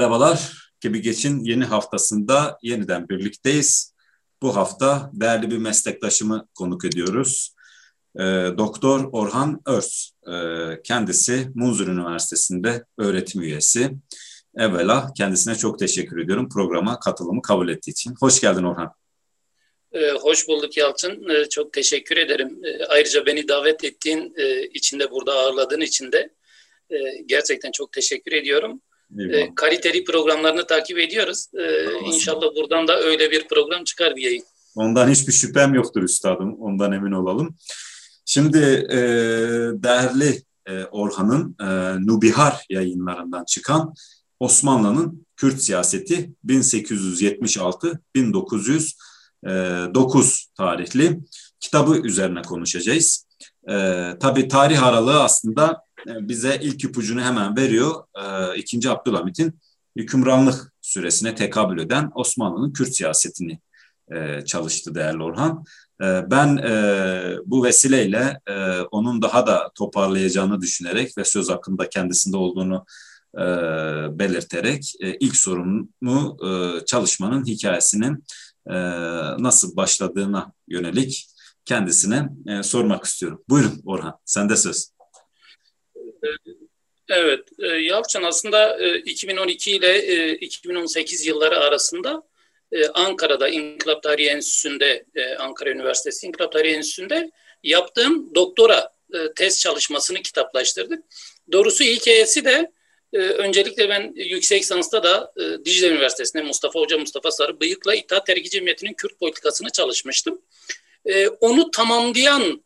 Merhabalar, Gibi Geçin yeni haftasında yeniden birlikteyiz. Bu hafta değerli bir meslektaşımı konuk ediyoruz. E, Doktor Orhan Örs, e, kendisi Munzur Üniversitesi'nde öğretim üyesi. Evvela kendisine çok teşekkür ediyorum programa katılımı kabul ettiği için. Hoş geldin Orhan. Ee, hoş bulduk Yalçın. Ee, çok teşekkür ederim. Ee, ayrıca beni davet ettiğin e, için burada ağırladığın için de e, gerçekten çok teşekkür ediyorum. E, kaliteli programlarını takip ediyoruz. E, inşallah buradan da öyle bir program çıkar diyeyim. Ondan hiçbir şüphem yoktur üstadım. Ondan emin olalım. Şimdi e, değerli e, Orhan'ın e, Nubihar yayınlarından çıkan Osmanlı'nın Kürt siyaseti 1876-1909 tarihli kitabı üzerine konuşacağız. E, tabii tarih aralığı aslında e, bize ilk ipucunu hemen veriyor. E, ikinci Abdülhamit'in hükümranlık süresine tekabül eden Osmanlı'nın Kürt siyasetini e, çalıştı değerli Orhan. Ben bu vesileyle onun daha da toparlayacağını düşünerek ve söz hakkında kendisinde olduğunu belirterek ilk sorunu çalışmanın hikayesinin nasıl başladığına yönelik kendisine sormak istiyorum. Buyurun Orhan, sende söz. Evet, e, Yalçın aslında 2012 e, ile 2018 e, yılları arasında Ankara'da İnkılap Tarihi Enstitüsü'nde, Ankara Üniversitesi İnkılap Tarihi Enstitüsü'nde yaptığım doktora tez çalışmasını kitaplaştırdık. Doğrusu hikayesi de öncelikle ben yüksek lisansta da Dicle Üniversitesi'nde Mustafa Hoca Mustafa Sarı Bıyık'la İttihat Terki Cemiyeti'nin Kürt politikasını çalışmıştım. Onu tamamlayan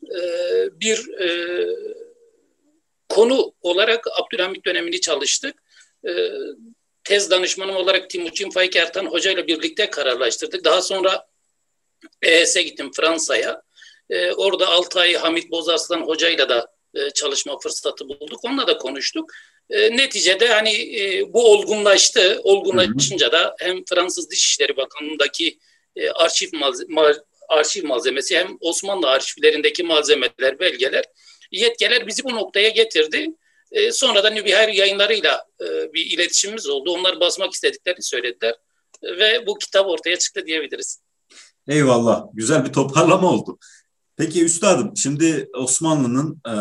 bir konu olarak Abdülhamit dönemini çalıştık. E, tez danışmanım olarak Timuçin Faik Ertan Hoca ile birlikte kararlaştırdık. Daha sonra ES'e gittim Fransa'ya. E, orada 6 ay Hamit Bozarslan Hoca ile de çalışma fırsatı bulduk. Onunla da konuştuk. E, neticede hani e, bu olgunlaştı. Olgunlaşınca da hem Fransız Dışişleri Bakanlığı'ndaki e, arşiv, malze- arşiv malzemesi hem Osmanlı arşivlerindeki malzemeler, belgeler yetkiler bizi bu noktaya getirdi. E, sonra da Nübihar yayınlarıyla e, bir iletişimimiz oldu. Onlar basmak istediklerini söylediler. E, ve bu kitap ortaya çıktı diyebiliriz. Eyvallah. Güzel bir toparlama oldu. Peki üstadım şimdi Osmanlı'nın e,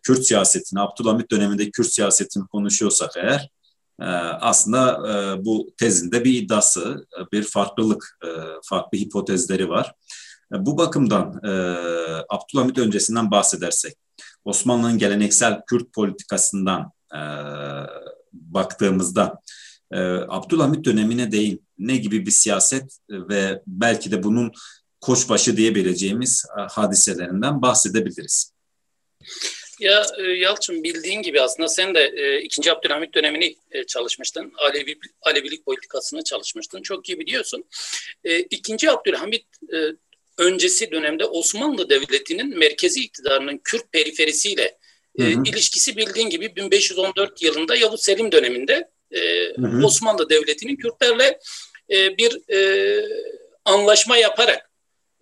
Kürt siyasetini, Abdülhamit dönemindeki Kürt siyasetini konuşuyorsak eğer e, aslında e, bu tezinde bir iddiası, bir farklılık, e, farklı hipotezleri var. E, bu bakımdan e, Abdülhamit öncesinden bahsedersek Osmanlı'nın geleneksel Kürt politikasından e, baktığımızda e, Abdülhamit dönemine değil ne gibi bir siyaset ve belki de bunun koçbaşı diyebileceğimiz e, hadiselerinden bahsedebiliriz. Ya e, Yalçın bildiğin gibi aslında sen de e, 2. Abdülhamit dönemini e, çalışmıştın. Alevi, Alevilik politikasını çalışmıştın. Çok iyi biliyorsun. E, 2. Abdülhamit e, öncesi dönemde Osmanlı Devleti'nin merkezi iktidarının Kürt periferisiyle e, ilişkisi bildiğin gibi 1514 yılında Yavuz Selim döneminde e, hı hı. Osmanlı Devleti'nin Kürtlerle e, bir e, anlaşma yaparak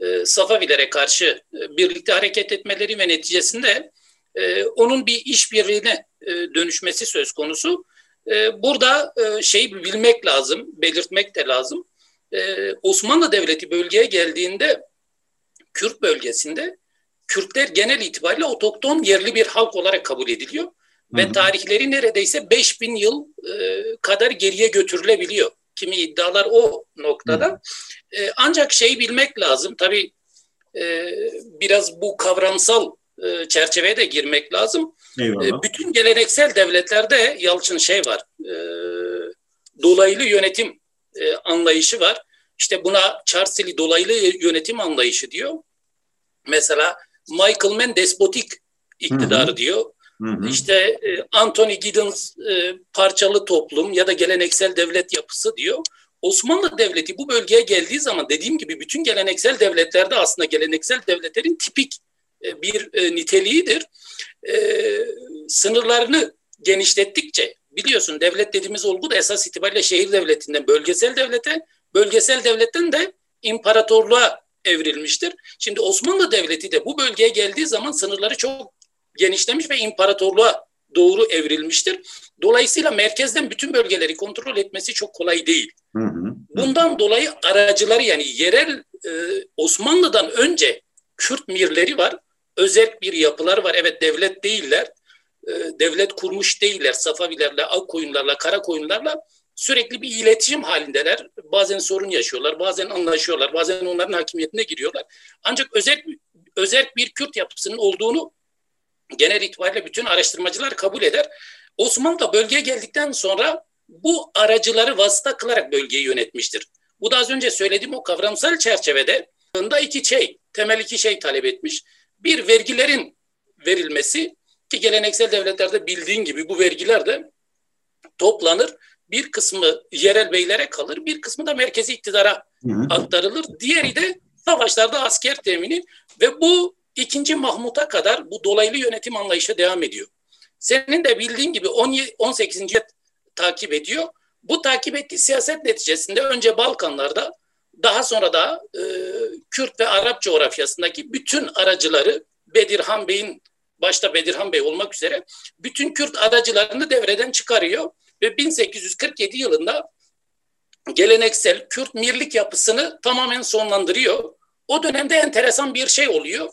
e, Safavilere karşı e, birlikte hareket etmeleri ve neticesinde e, onun bir işbirliğine e, dönüşmesi söz konusu. E, burada e, şeyi bilmek lazım, belirtmek de lazım. E, Osmanlı Devleti bölgeye geldiğinde Kürt bölgesinde Kürtler genel itibariyle otokton yerli bir halk olarak kabul ediliyor. Hı hı. Ve tarihleri neredeyse 5000 yıl e, kadar geriye götürülebiliyor. Kimi iddialar o noktada. E, ancak şey bilmek lazım. Tabii e, biraz bu kavramsal e, çerçeveye de girmek lazım. E, bütün geleneksel devletlerde Yalçın şey var. E, dolaylı yönetim e, anlayışı var. İşte buna Churchill'i dolaylı yönetim anlayışı diyor. Mesela Michael Mann despotik iktidarı Hı-hı. diyor. Hı-hı. İşte e, Anthony Giddens e, parçalı toplum ya da geleneksel devlet yapısı diyor. Osmanlı Devleti bu bölgeye geldiği zaman dediğim gibi bütün geleneksel devletlerde aslında geleneksel devletlerin tipik e, bir niteliğidir. Sınırlarını genişlettikçe biliyorsun devlet dediğimiz olgu da esas itibariyle şehir devletinden bölgesel devlete, bölgesel devletten de imparatorluğa evrilmiştir. Şimdi Osmanlı Devleti de bu bölgeye geldiği zaman sınırları çok genişlemiş ve imparatorluğa doğru evrilmiştir. Dolayısıyla merkezden bütün bölgeleri kontrol etmesi çok kolay değil. Hı hı. Bundan dolayı aracıları yani yerel e, Osmanlı'dan önce Kürt mirleri var. Özel bir yapılar var. Evet devlet değiller. E, devlet kurmuş değiller. Safavilerle, ak koyunlarla, kara koyunlarla sürekli bir iletişim halindeler. Bazen sorun yaşıyorlar, bazen anlaşıyorlar, bazen onların hakimiyetine giriyorlar. Ancak özel özel bir Kürt yapısının olduğunu genel itibariyle bütün araştırmacılar kabul eder. Osmanlı da bölgeye geldikten sonra bu aracıları vasıta kılarak bölgeyi yönetmiştir. Bu da az önce söylediğim o kavramsal çerçevede iki şey, temel iki şey talep etmiş. Bir vergilerin verilmesi ki geleneksel devletlerde bildiğin gibi bu vergiler de toplanır. Bir kısmı yerel beylere kalır, bir kısmı da merkezi iktidara aktarılır. Diğeri de savaşlarda asker temini ve bu ikinci Mahmut'a kadar bu dolaylı yönetim anlayışı devam ediyor. Senin de bildiğin gibi 18. takip ediyor. Bu takip ettiği siyaset neticesinde önce Balkanlarda daha sonra da e, Kürt ve Arap coğrafyasındaki bütün aracıları Bedirhan Bey'in başta Bedirhan Bey olmak üzere bütün Kürt aracılarını devreden çıkarıyor ve 1847 yılında geleneksel Kürt mirlik yapısını tamamen sonlandırıyor. O dönemde enteresan bir şey oluyor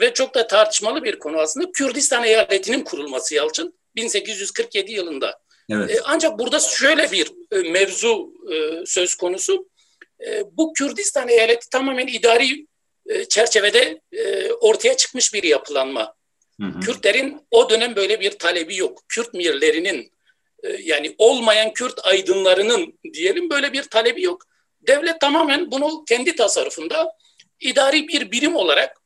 ve çok da tartışmalı bir konu aslında. Kürdistan eyaletinin kurulması Yalçın 1847 yılında. Evet. E, ancak burada şöyle bir e, mevzu e, söz konusu. Bu Kürdistan eyaleti tamamen idari çerçevede ortaya çıkmış bir yapılanma. Hı hı. Kürtlerin o dönem böyle bir talebi yok. Kürt mirlerinin yani olmayan Kürt aydınlarının diyelim böyle bir talebi yok. Devlet tamamen bunu kendi tasarrufunda idari bir birim olarak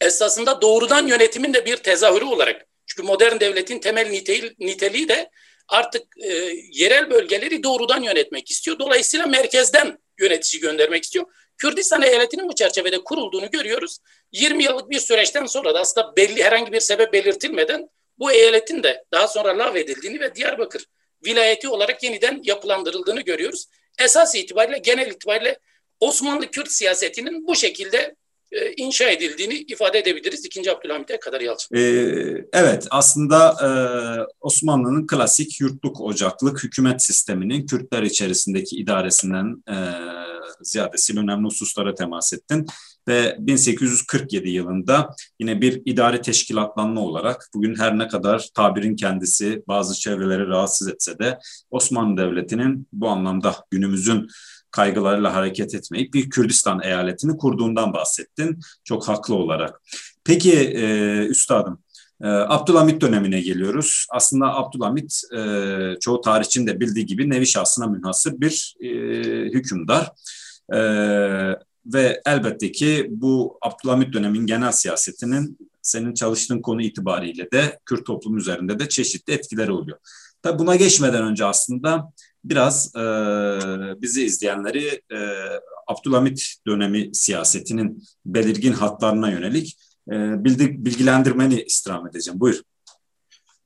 esasında doğrudan yönetimin de bir tezahürü olarak çünkü modern devletin temel niteliği, niteliği de artık e, yerel bölgeleri doğrudan yönetmek istiyor. Dolayısıyla merkezden yönetici göndermek istiyor. Kürdistan eyaletinin bu çerçevede kurulduğunu görüyoruz. 20 yıllık bir süreçten sonra da aslında belli herhangi bir sebep belirtilmeden bu eyaletin de daha sonra lağvedildiğini ve Diyarbakır vilayeti olarak yeniden yapılandırıldığını görüyoruz. Esas itibariyle genel itibariyle Osmanlı Kürt siyasetinin bu şekilde e, inşa edildiğini ifade edebiliriz. İkinci Abdülhamit'e kadar Yalçın. Ee, evet aslında e, Osmanlı'nın klasik yurtluk ocaklık hükümet sisteminin Kürtler içerisindeki idaresinden e, ziyadesiyle önemli hususlara temas ettin. Ve 1847 yılında yine bir idare teşkilatlanma olarak bugün her ne kadar tabirin kendisi bazı çevreleri rahatsız etse de Osmanlı Devleti'nin bu anlamda günümüzün kaygılarıyla hareket etmeyip bir Kürdistan eyaletini kurduğundan bahsettin. Çok haklı olarak. Peki e, üstadım, e, Abdülhamit dönemine geliyoruz. Aslında Abdülhamit e, çoğu tarihçinin de bildiği gibi nevi şahsına münhasır bir e, hükümdar. Ve elbette ki bu Abdülhamit dönemin genel siyasetinin senin çalıştığın konu itibariyle de Kürt toplumu üzerinde de çeşitli etkileri oluyor. Tabi buna geçmeden önce aslında biraz e, bizi izleyenleri e, Abdülhamit dönemi siyasetinin belirgin hatlarına yönelik e, bildi, bilgilendirmeni istirham edeceğim. Buyur.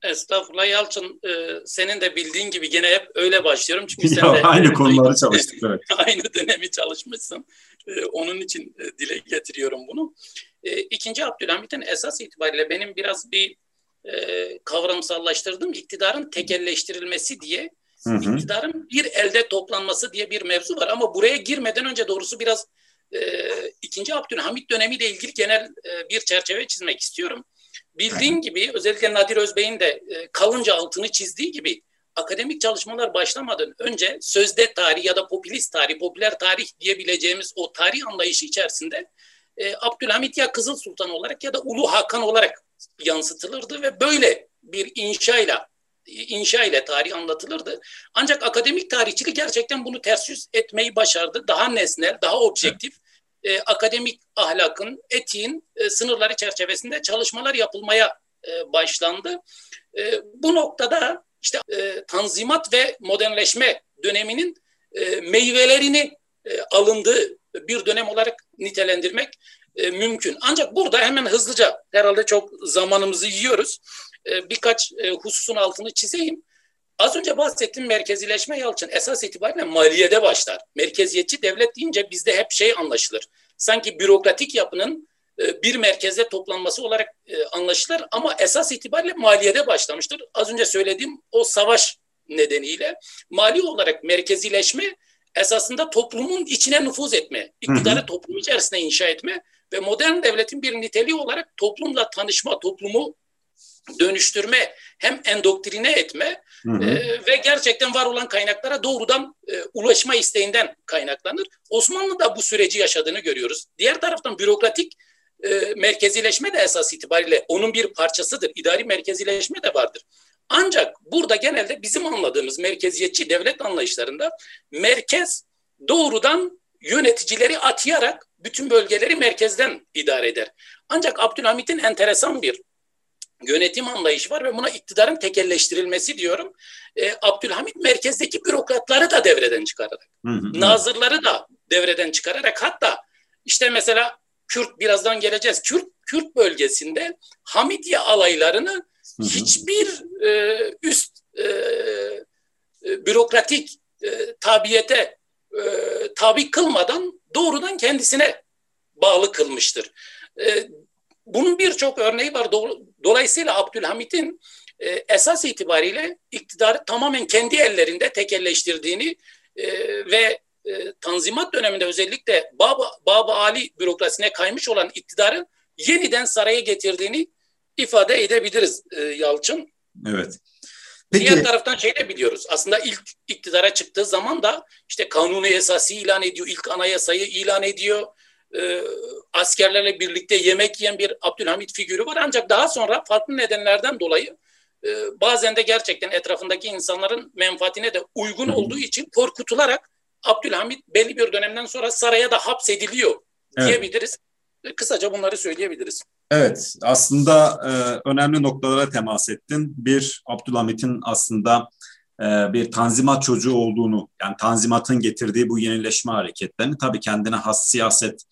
Estağfurullah Yalçın. E, senin de bildiğin gibi gene hep öyle başlıyorum. Çünkü sen de aynı konuları çalıştık. Evet. aynı dönemi çalışmışsın. E, onun için e, dile getiriyorum bunu. E, ikinci Abdülhamit'in esas itibariyle benim biraz bir e, kavramsallaştırdığım iktidarın tekelleştirilmesi diye Hı hı. iktidarın bir elde toplanması diye bir mevzu var. Ama buraya girmeden önce doğrusu biraz e, ikinci Abdülhamit dönemiyle ilgili genel e, bir çerçeve çizmek istiyorum. Bildiğin gibi özellikle Nadir Özbey'in de e, kalınca altını çizdiği gibi akademik çalışmalar başlamadan önce sözde tarih ya da popülist tarih, popüler tarih diyebileceğimiz o tarih anlayışı içerisinde e, Abdülhamit ya Kızıl Sultan olarak ya da Ulu Hakan olarak yansıtılırdı ve böyle bir inşayla inşa ile tarih anlatılırdı. Ancak akademik tarihçilik gerçekten bunu ters yüz etmeyi başardı. Daha nesnel, daha objektif, e, akademik ahlakın, etiğin e, sınırları çerçevesinde çalışmalar yapılmaya e, başlandı. E, bu noktada işte e, tanzimat ve modernleşme döneminin e, meyvelerini e, alındığı bir dönem olarak nitelendirmek e, mümkün. Ancak burada hemen hızlıca herhalde çok zamanımızı yiyoruz. E, birkaç e, hususun altını çizeyim. Az önce bahsettiğim merkezileşme Yalçın esas itibariyle maliyede başlar. Merkeziyetçi devlet deyince bizde hep şey anlaşılır. Sanki bürokratik yapının e, bir merkeze toplanması olarak e, anlaşılır ama esas itibariyle maliyede başlamıştır. Az önce söylediğim o savaş nedeniyle mali olarak merkezileşme esasında toplumun içine nüfuz etme, iktidarı hı hı. toplum içerisinde inşa etme ve modern devletin bir niteliği olarak toplumla tanışma, toplumu dönüştürme, hem endoktrine etme. E, ve gerçekten var olan kaynaklara doğrudan e, ulaşma isteğinden kaynaklanır. Osmanlı da bu süreci yaşadığını görüyoruz. Diğer taraftan bürokratik e, merkezileşme de esas itibariyle onun bir parçasıdır. İdari merkezileşme de vardır. Ancak burada genelde bizim anladığımız merkeziyetçi devlet anlayışlarında merkez doğrudan yöneticileri atayarak bütün bölgeleri merkezden idare eder. Ancak Abdülhamit'in enteresan bir yönetim anlayışı var ve buna iktidarın tekelleştirilmesi diyorum. E, Abdülhamit merkezdeki bürokratları da devreden çıkararak, hı hı. nazırları da devreden çıkararak hatta işte mesela Kürt birazdan geleceğiz. Kürt Kürt bölgesinde Hamidiye alaylarını hı hı. hiçbir e, üst e, e, bürokratik e, tabiyete e, tabi kılmadan doğrudan kendisine bağlı kılmıştır. E, bunun birçok örneği var. Dolayısıyla Abdülhamit'in e, esas itibariyle iktidarı tamamen kendi ellerinde tekelleştirdiğini e, ve e, Tanzimat döneminde özellikle Baba, Baba Ali bürokrasisine kaymış olan iktidarın yeniden saraya getirdiğini ifade edebiliriz e, Yalçın. Evet. Peki. Diğer taraftan şey de biliyoruz. Aslında ilk iktidara çıktığı zaman da işte kanunu esası ilan ediyor. ilk anayasayı ilan ediyor. E, askerlerle birlikte yemek yiyen bir Abdülhamit figürü var. Ancak daha sonra farklı nedenlerden dolayı e, bazen de gerçekten etrafındaki insanların menfaatine de uygun olduğu için korkutularak Abdülhamit belli bir dönemden sonra saraya da hapsediliyor diyebiliriz. Evet. Kısaca bunları söyleyebiliriz. Evet, aslında e, önemli noktalara temas ettin. Bir, Abdülhamit'in aslında bir tanzimat çocuğu olduğunu, yani tanzimatın getirdiği bu yenileşme hareketlerini tabii kendine has siyaset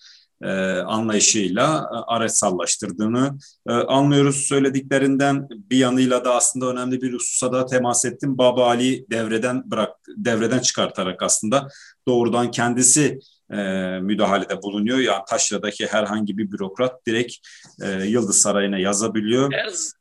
e, anlayışıyla e, aretsallaştırdığını e, anlıyoruz söylediklerinden. Bir yanıyla da aslında önemli bir hususa da temas ettim. Baba Ali devreden bırak devreden çıkartarak aslında doğrudan kendisi e, müdahalede bulunuyor. Yani Taşra'daki herhangi bir bürokrat direkt e, Yıldız Sarayı'na yazabiliyor. Evet.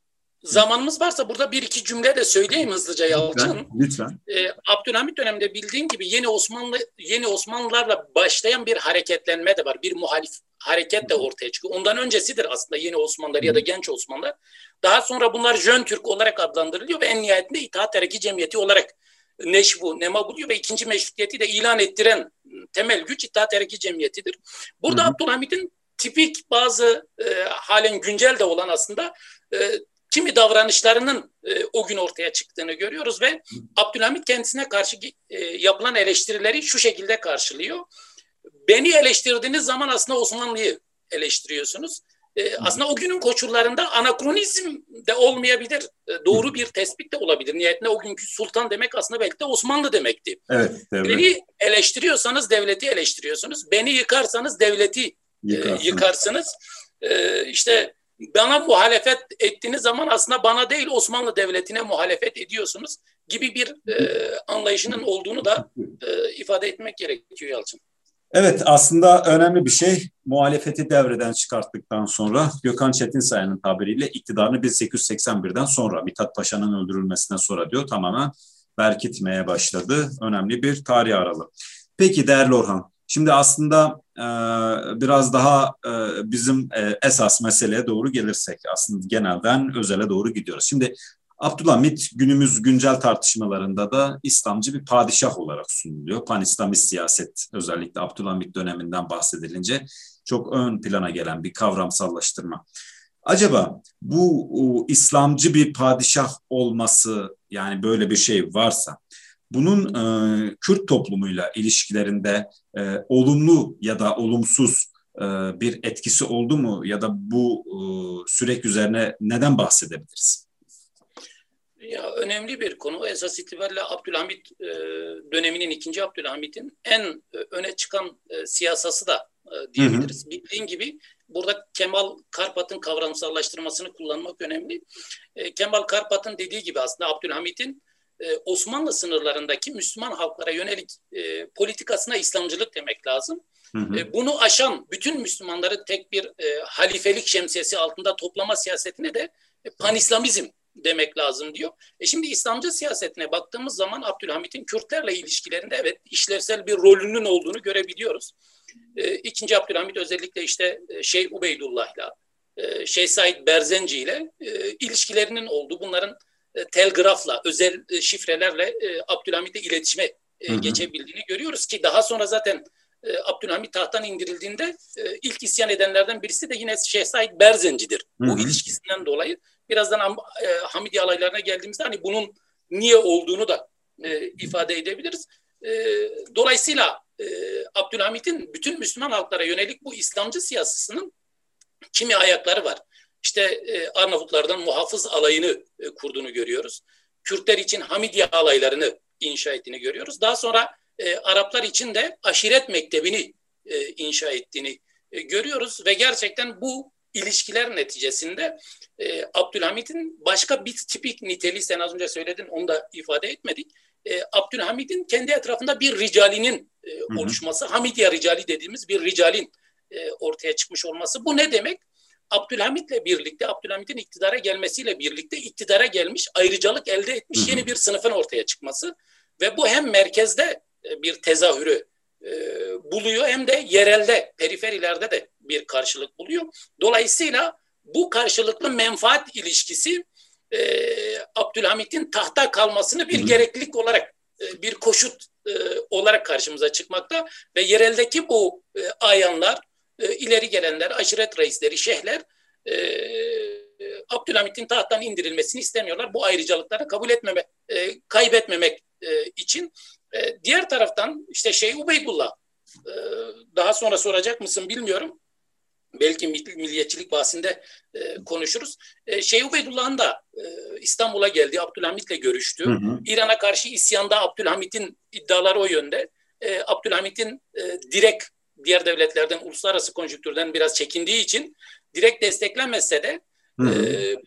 Zamanımız varsa burada bir iki cümle de söyleyeyim hızlıca Yalçın. Lütfen. lütfen. Ee, Abdülhamit döneminde bildiğin gibi yeni Osmanlı yeni Osmanlılarla başlayan bir hareketlenme de var. Bir muhalif hareket de ortaya çıkıyor. Ondan öncesidir aslında yeni Osmanlılar ya da genç Osmanlılar. Daha sonra bunlar Jön Türk olarak adlandırılıyor ve en nihayetinde İttihat Terakki Cemiyeti olarak neşvu, nema buluyor ve ikinci meşrutiyeti de ilan ettiren temel güç İttihat Terakki Cemiyeti'dir. Burada Abdülhamit'in tipik bazı e, halen güncel de olan aslında e, kimi davranışlarının e, o gün ortaya çıktığını görüyoruz ve Abdülhamit kendisine karşı e, yapılan eleştirileri şu şekilde karşılıyor. Beni eleştirdiğiniz zaman aslında Osmanlı'yı eleştiriyorsunuz. E, aslında o günün koşullarında anakronizm de olmayabilir. E, doğru bir tespit de olabilir. Niyetinde o günkü sultan demek aslında belki de Osmanlı demekti. Evet. Beni eleştiriyorsanız devleti eleştiriyorsunuz. Beni yıkarsanız devleti e, yıkarsınız. E, işte bana muhalefet ettiğiniz zaman aslında bana değil Osmanlı Devleti'ne muhalefet ediyorsunuz gibi bir e, anlayışının olduğunu da e, ifade etmek gerekiyor Yalçın. Evet aslında önemli bir şey muhalefeti devreden çıkarttıktan sonra Gökhan Çetinsaya'nın tabiriyle iktidarını 1881'den sonra Mithat Paşa'nın öldürülmesinden sonra diyor tamamen berkitmeye başladı. Önemli bir tarih aralığı. Peki değerli Orhan Şimdi aslında e, biraz daha e, bizim e, esas meseleye doğru gelirsek aslında genelden özele doğru gidiyoruz. Şimdi Abdülhamit günümüz güncel tartışmalarında da İslamcı bir padişah olarak sunuluyor. Pan-İslamist siyaset özellikle Abdülhamit döneminden bahsedilince çok ön plana gelen bir kavramsallaştırma. Acaba bu İslamcı bir padişah olması yani böyle bir şey varsa bunun e, Kürt toplumuyla ilişkilerinde e, olumlu ya da olumsuz e, bir etkisi oldu mu ya da bu e, süreç üzerine neden bahsedebiliriz? Ya önemli bir konu. Esas itibariyle Abdülhamit e, döneminin ikinci Abdülhamit'in en e, öne çıkan e, siyasası da e, diyebiliriz. Hı hı. Bildiğin gibi burada Kemal Karpat'ın kavramsallaştırmasını kullanmak önemli. E, Kemal Karpat'ın dediği gibi aslında Abdülhamit'in e, Osmanlı sınırlarındaki Müslüman halklara yönelik e, politikasına İslamcılık demek lazım. Hı hı. E, bunu aşan bütün Müslümanları tek bir e, halifelik şemsiyesi altında toplama siyasetine de e, panislamizm demek lazım diyor. E şimdi İslamcı siyasetine baktığımız zaman Abdülhamit'in Kürtlerle ilişkilerinde evet işlevsel bir rolünün olduğunu görebiliyoruz. E, İkinci Abdülhamit özellikle işte Şeyh Ubeydullah'la, e, Şeyh Said Berzenci ile e, ilişkilerinin olduğu, bunların telgrafla, özel e, şifrelerle e, Abdülhamit'le iletişime e, geçebildiğini görüyoruz ki daha sonra zaten e, Abdülhamit tahttan indirildiğinde e, ilk isyan edenlerden birisi de yine Şeyh Said Berzenci'dir. Hı hı. Bu ilişkisinden dolayı birazdan e, Hamidi alaylarına geldiğimizde hani bunun niye olduğunu da e, ifade edebiliriz. E, dolayısıyla e, Abdülhamit'in bütün Müslüman halklara yönelik bu İslamcı siyasasının kimi ayakları var. İşte e, Arnavutlardan muhafız alayını e, kurduğunu görüyoruz. Kürtler için Hamidiye alaylarını inşa ettiğini görüyoruz. Daha sonra e, Araplar için de aşiret mektebini inşa ettiğini görüyoruz ve gerçekten bu ilişkiler neticesinde e, Abdülhamit'in başka bir tipik niteliği sen az önce söyledin onu da ifade etmedik. E, Abdülhamit'in kendi etrafında bir ricalinin e, oluşması, Hamidiye ricali dediğimiz bir ricalin e, ortaya çıkmış olması. Bu ne demek? Abdülhamit'le birlikte, Abdülhamit'in iktidara gelmesiyle birlikte iktidara gelmiş, ayrıcalık elde etmiş yeni bir sınıfın ortaya çıkması ve bu hem merkezde e, bir tezahürü e, buluyor hem de yerelde, periferilerde de bir karşılık buluyor. Dolayısıyla bu karşılıklı menfaat ilişkisi e, Abdülhamit'in tahta kalmasını bir gereklilik olarak, e, bir koşut e, olarak karşımıza çıkmakta ve yereldeki bu e, ayanlar, e, ileri gelenler, aşiret reisleri, şeyhler e, Abdülhamit'in tahttan indirilmesini istemiyorlar. Bu ayrıcalıkları kabul etmeme, e, kaybetmemek e, için. E, diğer taraftan işte Şeyh Ubeydullah, e, daha sonra soracak mısın bilmiyorum belki milliyetçilik bahsinde e, konuşuruz. E, Şeyh Ubeydullah'ın da e, İstanbul'a geldi, Abdülhamit'le görüştü. İran'a karşı isyanda Abdülhamit'in iddiaları o yönde. E, Abdülhamit'in e, direkt diğer devletlerden, uluslararası konjüktürden biraz çekindiği için direkt desteklenmese de e,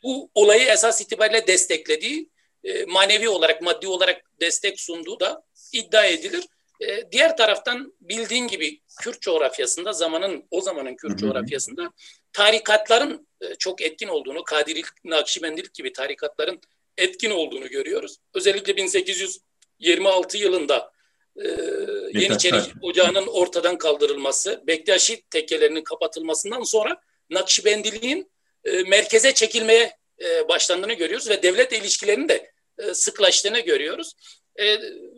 bu olayı esas itibariyle desteklediği, e, manevi olarak, maddi olarak destek sunduğu da iddia edilir. E, diğer taraftan bildiğin gibi Kürt coğrafyasında zamanın o zamanın Kürt hı. coğrafyasında tarikatların e, çok etkin olduğunu, Kadirilik, Nakşibendilik gibi tarikatların etkin olduğunu görüyoruz. Özellikle 1826 yılında e, Yeniçeri Ocağı'nın ortadan kaldırılması, Bektaşi tekkelerinin kapatılmasından sonra Nakşibendiliğin e, merkeze çekilmeye e, başlandığını görüyoruz ve devlet ilişkilerinin de e, sıklaştığını görüyoruz. E,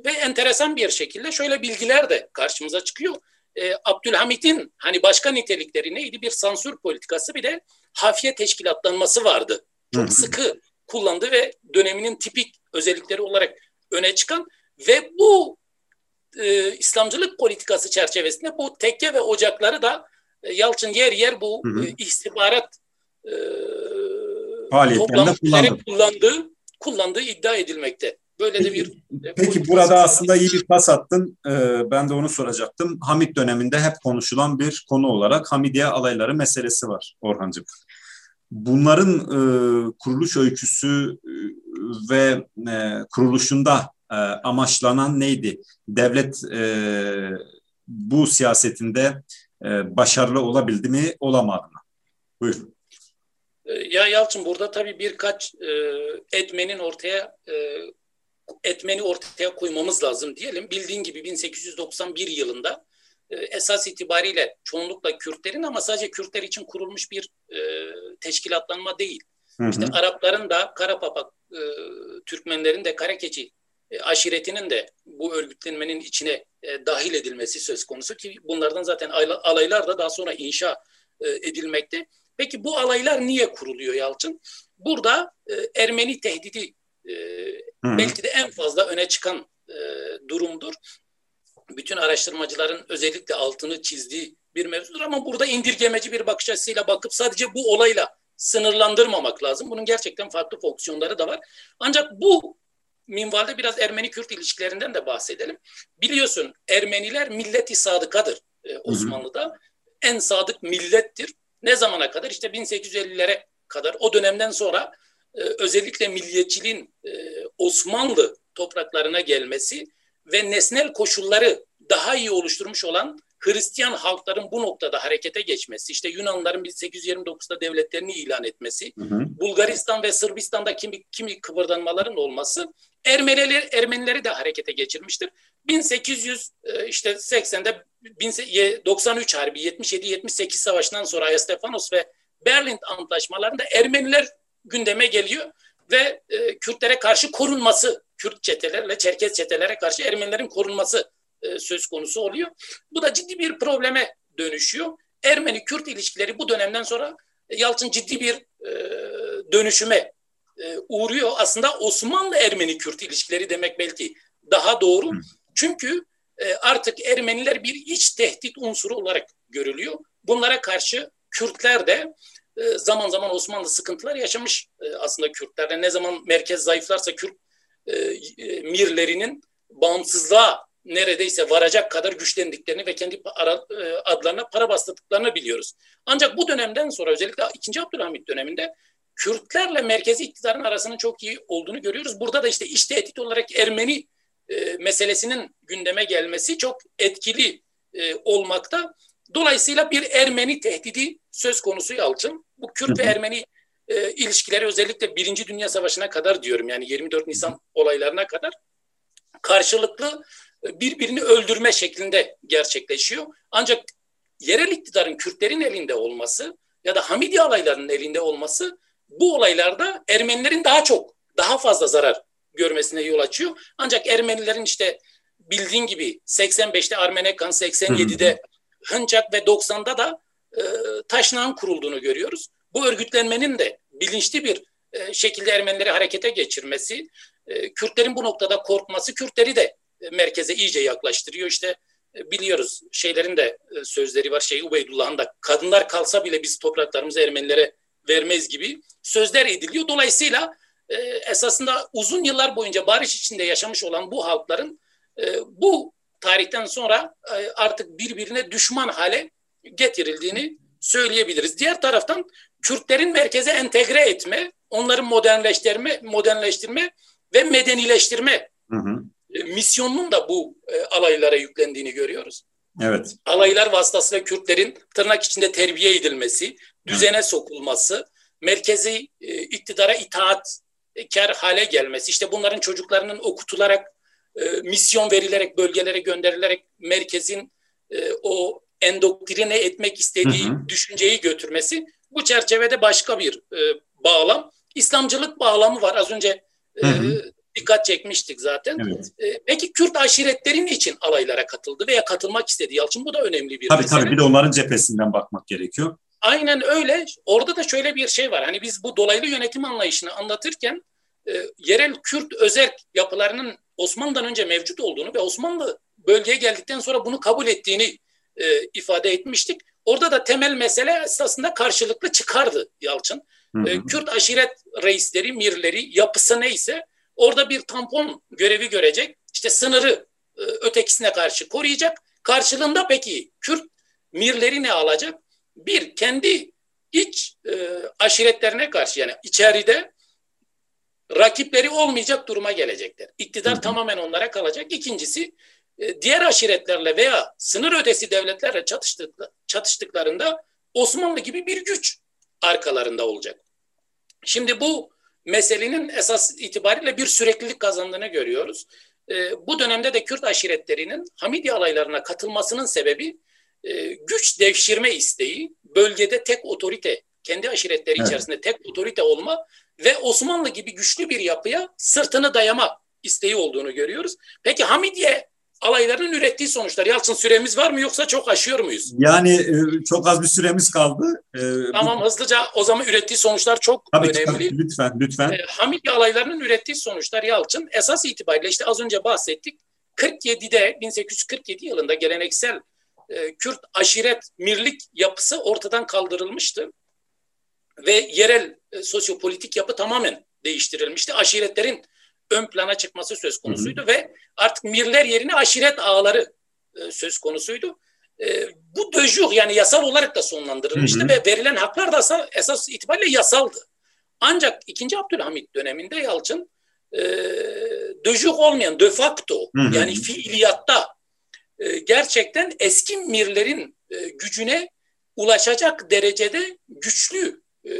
ve enteresan bir şekilde şöyle bilgiler de karşımıza çıkıyor. E, Abdülhamit'in hani başka nitelikleri neydi? Bir sansür politikası bir de hafiye teşkilatlanması vardı. Çok Hı-hı. sıkı kullandı ve döneminin tipik özellikleri olarak öne çıkan ve bu e, İslamcılık politikası çerçevesinde bu tekke ve ocakları da e, Yalçın yer yer bu e, istihbarat e, toplantıları kullandığı, kullandığı iddia edilmekte. Böyle de bir e, Peki burada aslında iyi bir pas attın. Ee, ben de onu soracaktım. Hamit döneminde hep konuşulan bir konu olarak Hamidiye alayları meselesi var Orhancığım. Bunların e, kuruluş öyküsü e, ve e, kuruluşunda e, amaçlanan neydi? Devlet e, bu siyasetinde e, başarılı olabildi mi, olamadı mı? Buyurun. E, ya Yalçın burada tabii birkaç e, etmenin ortaya e, etmeni ortaya koymamız lazım diyelim. Bildiğin gibi 1891 yılında e, esas itibariyle çoğunlukla Kürtlerin ama sadece Kürtler için kurulmuş bir e, teşkilatlanma değil. Hı hı. İşte Arapların da Karapapak, e, Türkmenlerin de Karakeçi aşiretinin de bu örgütlenmenin içine e, dahil edilmesi söz konusu ki bunlardan zaten alaylar da daha sonra inşa e, edilmekte. Peki bu alaylar niye kuruluyor Yalçın? Burada e, Ermeni tehdidi e, belki de en fazla öne çıkan e, durumdur. Bütün araştırmacıların özellikle altını çizdiği bir mevzudur ama burada indirgemeci bir bakış açısıyla bakıp sadece bu olayla sınırlandırmamak lazım. Bunun gerçekten farklı fonksiyonları da var. Ancak bu minvalde biraz Ermeni-Kürt ilişkilerinden de bahsedelim. Biliyorsun Ermeniler milleti sadıkadır e, Osmanlı'da. Hı hı. En sadık millettir. Ne zamana kadar? İşte 1850'lere kadar. O dönemden sonra e, özellikle milliyetçiliğin e, Osmanlı topraklarına gelmesi ve nesnel koşulları daha iyi oluşturmuş olan Hristiyan halkların bu noktada harekete geçmesi, işte Yunanların 1829'da devletlerini ilan etmesi, hı hı. Bulgaristan ve Sırbistan'da kimi, kimi kıvırdanmaların olması Ermenileri, Ermenileri de harekete geçirmiştir. 1800 e, işte 80'de 93 Harbi 77-78 savaşından sonra Ayasstefanos ve Berlin antlaşmalarında Ermeniler gündeme geliyor ve e, Kürtlere karşı korunması, Kürt çetelerle Çerkez çetelere karşı Ermenilerin korunması e, söz konusu oluyor. Bu da ciddi bir probleme dönüşüyor. Ermeni-Kürt ilişkileri bu dönemden sonra Yalçın ciddi bir e, dönüşüme e, uğruyor. Aslında Osmanlı-Ermeni-Kürt ilişkileri demek belki daha doğru. Çünkü e, artık Ermeniler bir iç tehdit unsuru olarak görülüyor. Bunlara karşı Kürtler de e, zaman zaman Osmanlı sıkıntılar yaşamış e, aslında Kürtlerle. Ne zaman merkez zayıflarsa Kürt e, e, mirlerinin bağımsızlığa neredeyse varacak kadar güçlendiklerini ve kendi para, adlarına para bastırdıklarını biliyoruz. Ancak bu dönemden sonra özellikle 2. Abdülhamit döneminde Kürtlerle merkezi iktidarın arasının çok iyi olduğunu görüyoruz. Burada da işte iş tehdit olarak Ermeni e, meselesinin gündeme gelmesi çok etkili e, olmakta. Dolayısıyla bir Ermeni tehdidi söz konusu Yalçın. Bu Kürt ve Ermeni e, ilişkileri özellikle Birinci Dünya Savaşı'na kadar diyorum yani 24 Nisan olaylarına kadar karşılıklı e, birbirini öldürme şeklinde gerçekleşiyor. Ancak yerel iktidarın Kürtlerin elinde olması ya da Hamidi alaylarının elinde olması bu olaylarda Ermenilerin daha çok, daha fazla zarar görmesine yol açıyor. Ancak Ermenilerin işte bildiğin gibi 85'te Armenekan, 87'de Hıncak ve 90'da da e, Taşnağ'ın kurulduğunu görüyoruz. Bu örgütlenmenin de bilinçli bir e, şekilde Ermenileri harekete geçirmesi, e, Kürtlerin bu noktada korkması, Kürtleri de e, merkeze iyice yaklaştırıyor. İşte e, biliyoruz şeylerin de e, sözleri var. Şey Ubeydullah'ın da kadınlar kalsa bile biz topraklarımızı Ermenilere vermez gibi sözler ediliyor. Dolayısıyla e, esasında uzun yıllar boyunca barış içinde yaşamış olan bu halkların e, bu tarihten sonra e, artık birbirine düşman hale getirildiğini söyleyebiliriz. Diğer taraftan Kürtlerin merkeze entegre etme, onları modernleştirme, modernleştirme ve medenileştirme hı hı. E, misyonunun da bu e, alaylara yüklendiğini görüyoruz. Evet. Alaylar vasıtasıyla Kürtlerin tırnak içinde terbiye edilmesi, düzene sokulması, merkezi e, iktidara itaatkar hale gelmesi, işte bunların çocuklarının okutularak, e, misyon verilerek, bölgelere gönderilerek merkezin e, o endoktrine etmek istediği hı hı. düşünceyi götürmesi, bu çerçevede başka bir e, bağlam. İslamcılık bağlamı var. Az önce e, hı hı dikkat çekmiştik zaten. Evet. E, peki Kürt aşiretleri için alaylara katıldı veya katılmak istedi Yalçın? Bu da önemli bir tabii, mesele. Tabii bir de onların cephesinden bakmak gerekiyor. Aynen öyle. Orada da şöyle bir şey var. Hani biz bu dolaylı yönetim anlayışını anlatırken e, yerel Kürt özerk yapılarının Osmanlı'dan önce mevcut olduğunu ve Osmanlı bölgeye geldikten sonra bunu kabul ettiğini e, ifade etmiştik. Orada da temel mesele esasında karşılıklı çıkardı Yalçın. Hı hı. E, Kürt aşiret reisleri, mirleri, yapısı neyse Orada bir tampon görevi görecek. İşte sınırı e, ötekisine karşı koruyacak. Karşılığında peki Kürt mirleri ne alacak? Bir, kendi iç e, aşiretlerine karşı yani içeride rakipleri olmayacak duruma gelecekler. İktidar hı tamamen onlara kalacak. İkincisi e, diğer aşiretlerle veya sınır ötesi devletlerle çatıştık, çatıştıklarında Osmanlı gibi bir güç arkalarında olacak. Şimdi bu meselenin esas itibariyle bir süreklilik kazandığını görüyoruz. E, bu dönemde de Kürt aşiretlerinin Hamidi alaylarına katılmasının sebebi e, güç devşirme isteği, bölgede tek otorite, kendi aşiretleri evet. içerisinde tek otorite olma ve Osmanlı gibi güçlü bir yapıya sırtını dayama isteği olduğunu görüyoruz. Peki Hamidiye alayların ürettiği sonuçlar. Yalçın süremiz var mı yoksa çok aşıyor muyuz? Yani e, çok az bir süremiz kaldı. E, tamam hızlıca o zaman ürettiği sonuçlar çok tabii önemli. Tabii, lütfen lütfen. E, Hamidi alaylarının ürettiği sonuçlar Yalçın esas itibariyle işte az önce bahsettik. 47'de 1847 yılında geleneksel e, Kürt aşiret mirlik yapısı ortadan kaldırılmıştı. Ve yerel e, sosyopolitik yapı tamamen değiştirilmişti. Aşiretlerin ön plana çıkması söz konusuydu hı hı. ve artık mirler yerine aşiret ağları e, söz konusuydu. E, bu döjüh yani yasal olarak da sonlandırılmıştı hı hı. ve verilen haklar da esas itibariyle yasaldı. Ancak 2. Abdülhamit döneminde Yalçın e, döjüh olmayan de facto hı hı. yani fiiliyatta e, gerçekten eski mirlerin e, gücüne ulaşacak derecede güçlü e,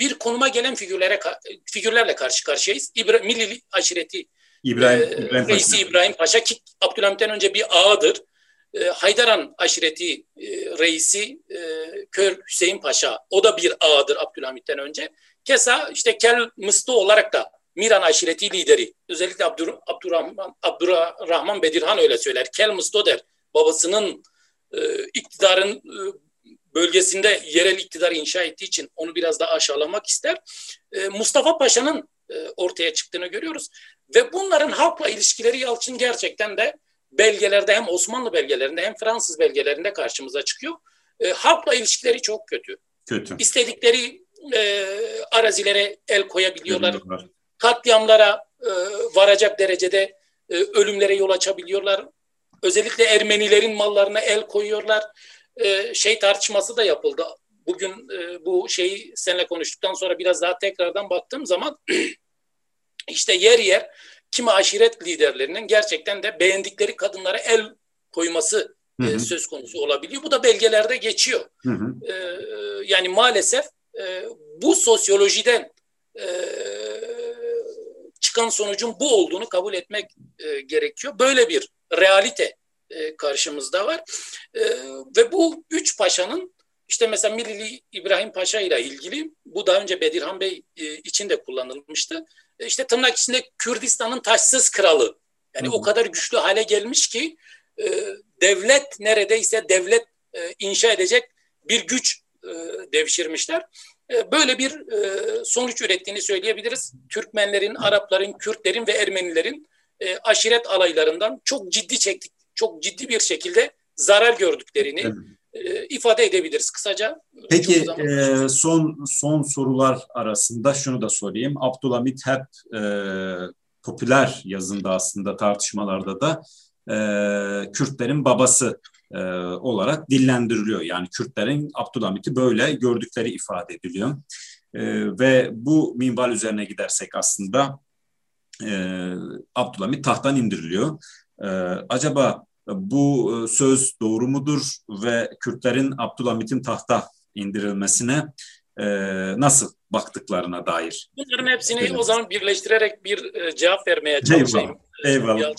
bir konuma gelen figürlere figürlerle karşı karşıyayız. İbra Milli aşireti İbrahim, e, İbrahim Reisi Paşa. İbrahim Paşa ki Abdülhamit'ten önce bir ağadır. E, Haydaran aşireti e, reisi e, Kör Hüseyin Paşa o da bir ağadır Abdülhamit'ten önce. Kesa işte Kel Mıstı olarak da Miran aşireti lideri. Özellikle Abdur, Abdurrahman, Abdurrahman Bedirhan öyle söyler. Kel Mısto der. Babasının e, iktidarın e, bölgesinde yerel iktidar inşa ettiği için onu biraz da aşağılamak ister. E, Mustafa Paşa'nın e, ortaya çıktığını görüyoruz. Ve bunların halkla ilişkileri Yalçın gerçekten de belgelerde hem Osmanlı belgelerinde hem Fransız belgelerinde karşımıza çıkıyor. E, halkla ilişkileri çok kötü. Kötü. İstedikleri e, arazilere el koyabiliyorlar. Katliamlara e, varacak derecede e, ölümlere yol açabiliyorlar. Özellikle Ermenilerin mallarına el koyuyorlar. E, şey tartışması da yapıldı. Bugün e, bu şeyi seninle konuştuktan sonra biraz daha tekrardan baktığım zaman işte yer yer kimi aşiret liderlerinin gerçekten de beğendikleri kadınlara el koyması hı hı. E, söz konusu olabiliyor. Bu da belgelerde geçiyor. Hı hı. E, yani maalesef e, bu sosyolojiden e, çıkan sonucun bu olduğunu kabul etmek e, gerekiyor. Böyle bir realite e, karşımızda var. E, ve bu üç paşanın işte mesela Mirili İbrahim Paşa ile ilgili bu daha önce Bedirhan Bey e, için de kullanılmıştı. E, işte tırnak içinde Kürdistan'ın taşsız kralı. Yani Hı. o kadar güçlü hale gelmiş ki e, devlet neredeyse devlet e, inşa edecek bir güç e, devşirmişler. E, böyle bir e, sonuç ürettiğini söyleyebiliriz. Türkmenlerin, Arapların, Kürtlerin ve Ermenilerin e, aşiret alaylarından çok ciddi çektik, çok ciddi bir şekilde zarar gördüklerini evet. İfade edebiliriz kısaca. Peki e, son son sorular arasında şunu da sorayım. Abdülhamit hep e, popüler yazında aslında tartışmalarda da e, Kürtlerin babası e, olarak dillendiriliyor. Yani Kürtlerin Abdülhamit'i böyle gördükleri ifade ediliyor. E, ve bu minval üzerine gidersek aslında e, Abdülhamit tahttan indiriliyor. E, acaba bu e, söz doğru mudur ve Kürtlerin Abdülhamit'in tahta indirilmesine e, nasıl baktıklarına dair? Bunların hepsini evet. o zaman birleştirerek bir e, cevap vermeye çalışayım. Eyvallah. Eyvallah.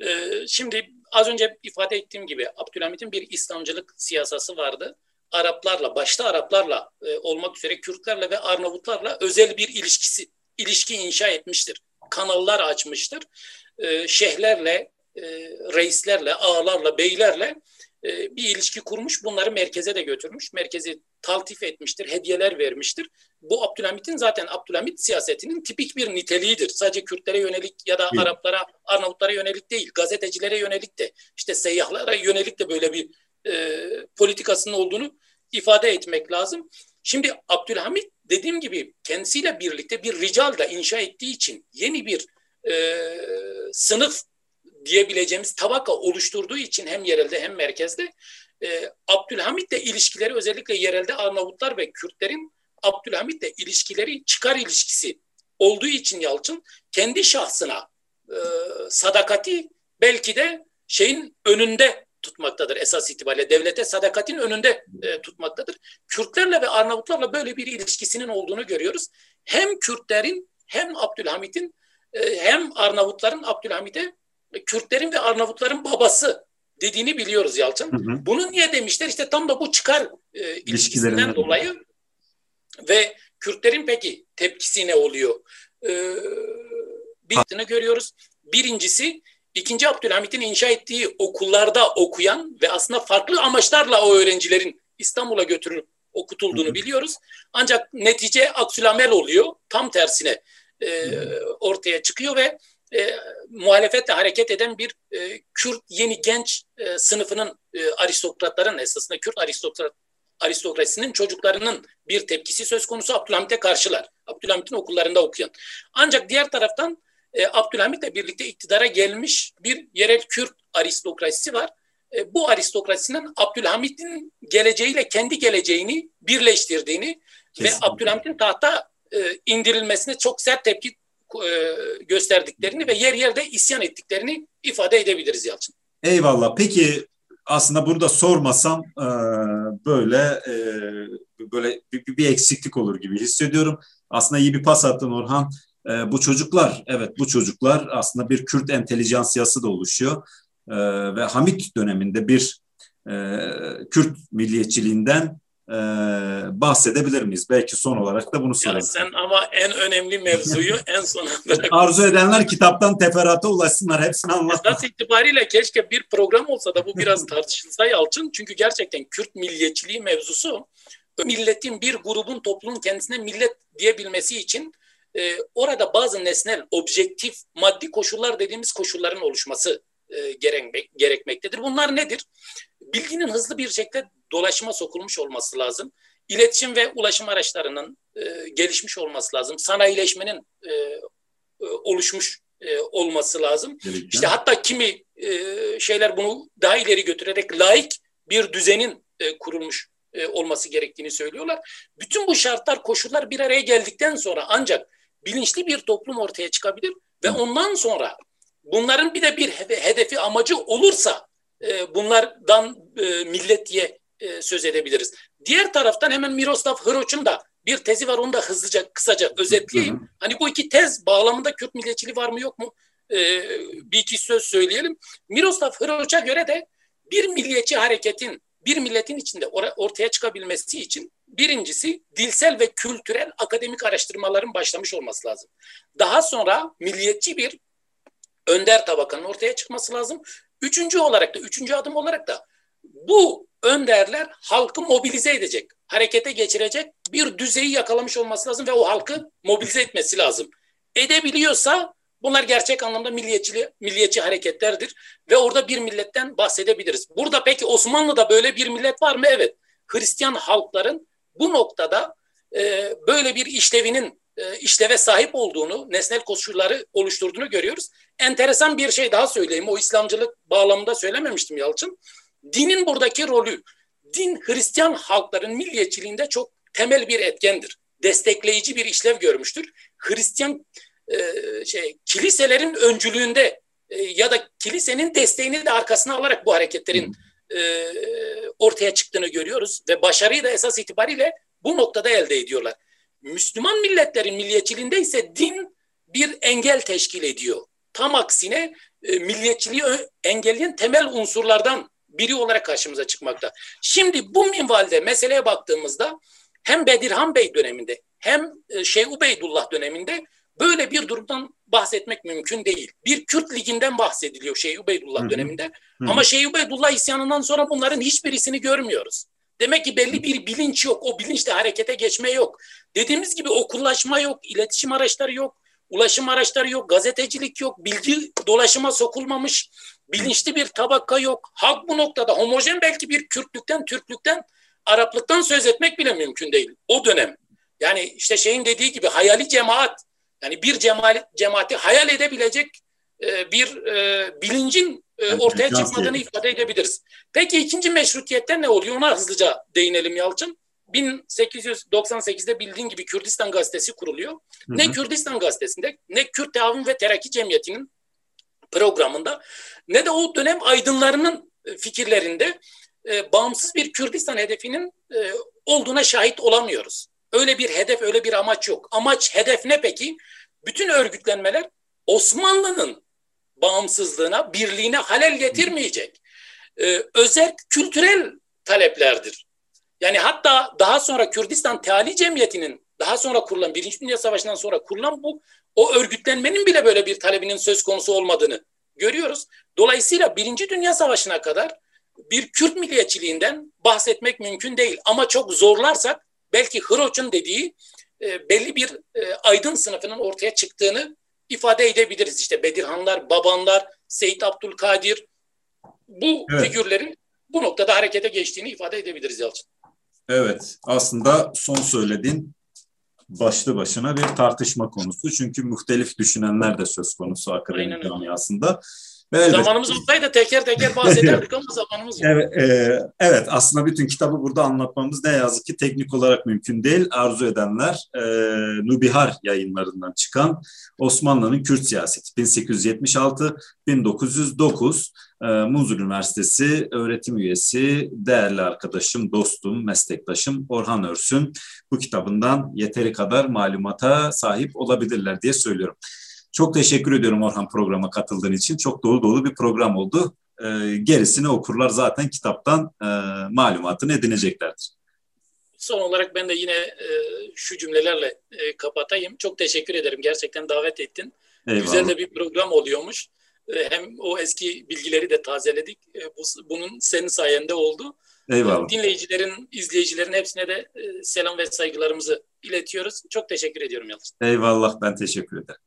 E, şimdi az önce ifade ettiğim gibi Abdülhamit'in bir İslamcılık siyasası vardı. Araplarla, başta Araplarla e, olmak üzere Kürtlerle ve Arnavutlarla özel bir ilişkisi ilişki inşa etmiştir. Kanallar açmıştır. E, şehirlerle, e, reislerle, ağalarla, beylerle e, bir ilişki kurmuş. Bunları merkeze de götürmüş. Merkezi taltif etmiştir, hediyeler vermiştir. Bu Abdülhamit'in zaten Abdülhamit siyasetinin tipik bir niteliğidir. Sadece Kürtlere yönelik ya da Araplara, Arnavutlara yönelik değil, gazetecilere yönelik de, işte seyyahlara yönelik de böyle bir e, politikasının olduğunu ifade etmek lazım. Şimdi Abdülhamit dediğim gibi kendisiyle birlikte bir rical da inşa ettiği için yeni bir e, sınıf diyebileceğimiz tabaka oluşturduğu için hem yerelde hem merkezde e, Abdülhamit'le ilişkileri özellikle yerelde Arnavutlar ve Kürtlerin Abdülhamit'le ilişkileri çıkar ilişkisi olduğu için Yalçın kendi şahsına e, sadakati belki de şeyin önünde tutmaktadır esas itibariyle. Devlete sadakatin önünde e, tutmaktadır. Kürtlerle ve Arnavutlarla böyle bir ilişkisinin olduğunu görüyoruz. Hem Kürtlerin hem Abdülhamit'in e, hem Arnavutların Abdülhamit'e Kürtlerin ve Arnavutların babası dediğini biliyoruz Yalçın. Hı hı. Bunu niye demişler? İşte tam da bu çıkar e, ilişkisinden dolayı ve Kürtlerin peki tepkisi ne oluyor? Ee, bir görüyoruz. Birincisi ikinci Abdülhamit'in inşa ettiği okullarda okuyan ve aslında farklı amaçlarla o öğrencilerin İstanbul'a götürülüp okutulduğunu biliyoruz. Ancak netice aksülamel oluyor. Tam tersine e, ortaya çıkıyor ve e, muhalefetle hareket eden bir e, Kürt yeni genç e, sınıfının e, aristokratların esasında Kürt aristokrat aristokrasinin çocuklarının bir tepkisi söz konusu Abdülhamit'e karşılar. Abdülhamit'in okullarında okuyan. Ancak diğer taraftan e, Abdülhamit'le birlikte iktidara gelmiş bir yerel Kürt aristokrasisi var. E, bu aristokrasinin Abdülhamit'in geleceğiyle kendi geleceğini birleştirdiğini Kesinlikle. ve Abdülhamit'in tahta e, indirilmesine çok sert tepki gösterdiklerini ve yer yerde isyan ettiklerini ifade edebiliriz Yalçın. Eyvallah. Peki aslında burada sormasam e, böyle e, böyle bir, eksiklik olur gibi hissediyorum. Aslında iyi bir pas attın Orhan. E, bu çocuklar, evet bu çocuklar aslında bir Kürt entelijansiyası da oluşuyor. E, ve Hamit döneminde bir e, Kürt milliyetçiliğinden e, bahsedebilir miyiz? Belki son olarak da bunu sorarım. sen ama en önemli mevzuyu en sona bırak. Arzu edenler kitaptan teferruata ulaşsınlar. Hepsini anlat. Esas itibariyle keşke bir program olsa da bu biraz tartışılsa Yalçın. Çünkü gerçekten Kürt milliyetçiliği mevzusu milletin bir grubun toplumun kendisine millet diyebilmesi için e, orada bazı nesnel, objektif, maddi koşullar dediğimiz koşulların oluşması e, gerekmek, gerekmektedir. Bunlar nedir? Bilginin hızlı bir şekilde dolaşıma sokulmuş olması lazım. İletişim ve ulaşım araçlarının e, gelişmiş olması lazım. Sanayileşmenin e, e, oluşmuş e, olması lazım. Gerçekten. İşte hatta kimi e, şeyler bunu daha ileri götürerek laik bir düzenin e, kurulmuş e, olması gerektiğini söylüyorlar. Bütün bu şartlar, koşullar bir araya geldikten sonra ancak bilinçli bir toplum ortaya çıkabilir ve ondan sonra bunların bir de bir hedefi amacı olursa e, bunlardan e, millet diye e, söz edebiliriz. Diğer taraftan hemen Miroslav Hroç'un da bir tezi var onu da hızlıca kısaca özetleyeyim. Hani bu iki tez bağlamında Kürt milliyetçiliği var mı yok mu e, bir iki söz söyleyelim. Miroslav Hroç'a göre de bir milliyetçi hareketin bir milletin içinde or- ortaya çıkabilmesi için birincisi dilsel ve kültürel akademik araştırmaların başlamış olması lazım. Daha sonra milliyetçi bir önder tabakanın ortaya çıkması lazım. Üçüncü olarak da, üçüncü adım olarak da bu önderler halkı mobilize edecek, harekete geçirecek bir düzeyi yakalamış olması lazım ve o halkı mobilize etmesi lazım. Edebiliyorsa bunlar gerçek anlamda milliyetçi, milliyetçi hareketlerdir ve orada bir milletten bahsedebiliriz. Burada peki Osmanlı'da böyle bir millet var mı? Evet. Hristiyan halkların bu noktada e, böyle bir işlevinin e, işleve sahip olduğunu, nesnel koşulları oluşturduğunu görüyoruz. Enteresan bir şey daha söyleyeyim. O İslamcılık bağlamında söylememiştim Yalçın. Dinin buradaki rolü, din Hristiyan halkların milliyetçiliğinde çok temel bir etkendir. Destekleyici bir işlev görmüştür. Hristiyan e, şey kiliselerin öncülüğünde e, ya da kilisenin desteğini de arkasına alarak bu hareketlerin e, ortaya çıktığını görüyoruz ve başarıyı da esas itibariyle bu noktada elde ediyorlar. Müslüman milletlerin milliyetçiliğinde ise din bir engel teşkil ediyor. Tam aksine e, milliyetçiliği engelleyen temel unsurlardan biri olarak karşımıza çıkmakta. Şimdi bu minvalde meseleye baktığımızda hem Bedirhan Bey döneminde hem e, Şeyh Ubeydullah döneminde böyle bir durumdan bahsetmek mümkün değil. Bir Kürt liginden bahsediliyor Şeyh Ubeydullah Hı-hı. döneminde. Hı-hı. Ama Şeyh Ubeydullah isyanından sonra bunların hiçbirisini görmüyoruz. Demek ki belli bir bilinç yok. O bilinçle harekete geçme yok. Dediğimiz gibi okullaşma yok, iletişim araçları yok, ulaşım araçları yok, gazetecilik yok, bilgi dolaşıma sokulmamış, bilinçli bir tabaka yok. Halk bu noktada homojen belki bir Kürtlükten, Türklükten, Araplıktan söz etmek bile mümkün değil. O dönem. Yani işte şeyin dediği gibi hayali cemaat, yani bir cemaat, cemaati hayal edebilecek e, bir e, bilincin e, ortaya çıkmadığını ifade edebiliriz. Peki ikinci meşrutiyette ne oluyor? Ona hızlıca değinelim Yalçın. 1898'de bildiğin gibi Kürdistan Gazetesi kuruluyor. Hı hı. Ne Kürdistan Gazetesi'nde ne Kürt Teavün ve Terakki Cemiyeti'nin programında ne de o dönem aydınlarının e, fikirlerinde e, bağımsız bir Kürdistan hedefinin e, olduğuna şahit olamıyoruz. Öyle bir hedef, öyle bir amaç yok. Amaç, hedef ne peki? Bütün örgütlenmeler Osmanlı'nın bağımsızlığına, birliğine halel getirmeyecek. Ee, özel kültürel taleplerdir. Yani hatta daha sonra Kürdistan Teali Cemiyeti'nin daha sonra kurulan, Birinci Dünya Savaşı'ndan sonra kurulan bu, o örgütlenmenin bile böyle bir talebinin söz konusu olmadığını görüyoruz. Dolayısıyla Birinci Dünya Savaşı'na kadar bir Kürt milliyetçiliğinden bahsetmek mümkün değil. Ama çok zorlarsak belki Hroç'un dediği e, belli bir e, aydın sınıfının ortaya çıktığını ifade edebiliriz. İşte Bedirhanlar, Babanlar, Seyit Abdülkadir bu evet. figürlerin bu noktada harekete geçtiğini ifade edebiliriz Yalçın. Evet aslında son söylediğin başlı başına bir tartışma konusu. Çünkü muhtelif düşünenler de söz konusu akademik camiasında. Evet. Zamanımız olsaydı teker teker bahsederdik ama zamanımız yok. Evet, e, evet aslında bütün kitabı burada anlatmamız ne yazık ki teknik olarak mümkün değil. Arzu edenler e, Nubihar yayınlarından çıkan Osmanlı'nın Kürt siyaseti 1876-1909 e, Munzur Üniversitesi öğretim üyesi değerli arkadaşım, dostum, meslektaşım Orhan Örsün bu kitabından yeteri kadar malumata sahip olabilirler diye söylüyorum. Çok teşekkür ediyorum Orhan programa katıldığın için. Çok dolu dolu bir program oldu. E, gerisini okurlar zaten kitaptan e, malumatını edineceklerdir. Son olarak ben de yine e, şu cümlelerle e, kapatayım. Çok teşekkür ederim. Gerçekten davet ettin. Eyvallah. Güzel de bir program oluyormuş. E, hem o eski bilgileri de tazeledik. E, bu, bunun senin sayende oldu. Eyvallah. Dinleyicilerin, izleyicilerin hepsine de e, selam ve saygılarımızı iletiyoruz. Çok teşekkür ediyorum Yalçın. Eyvallah ben teşekkür ederim.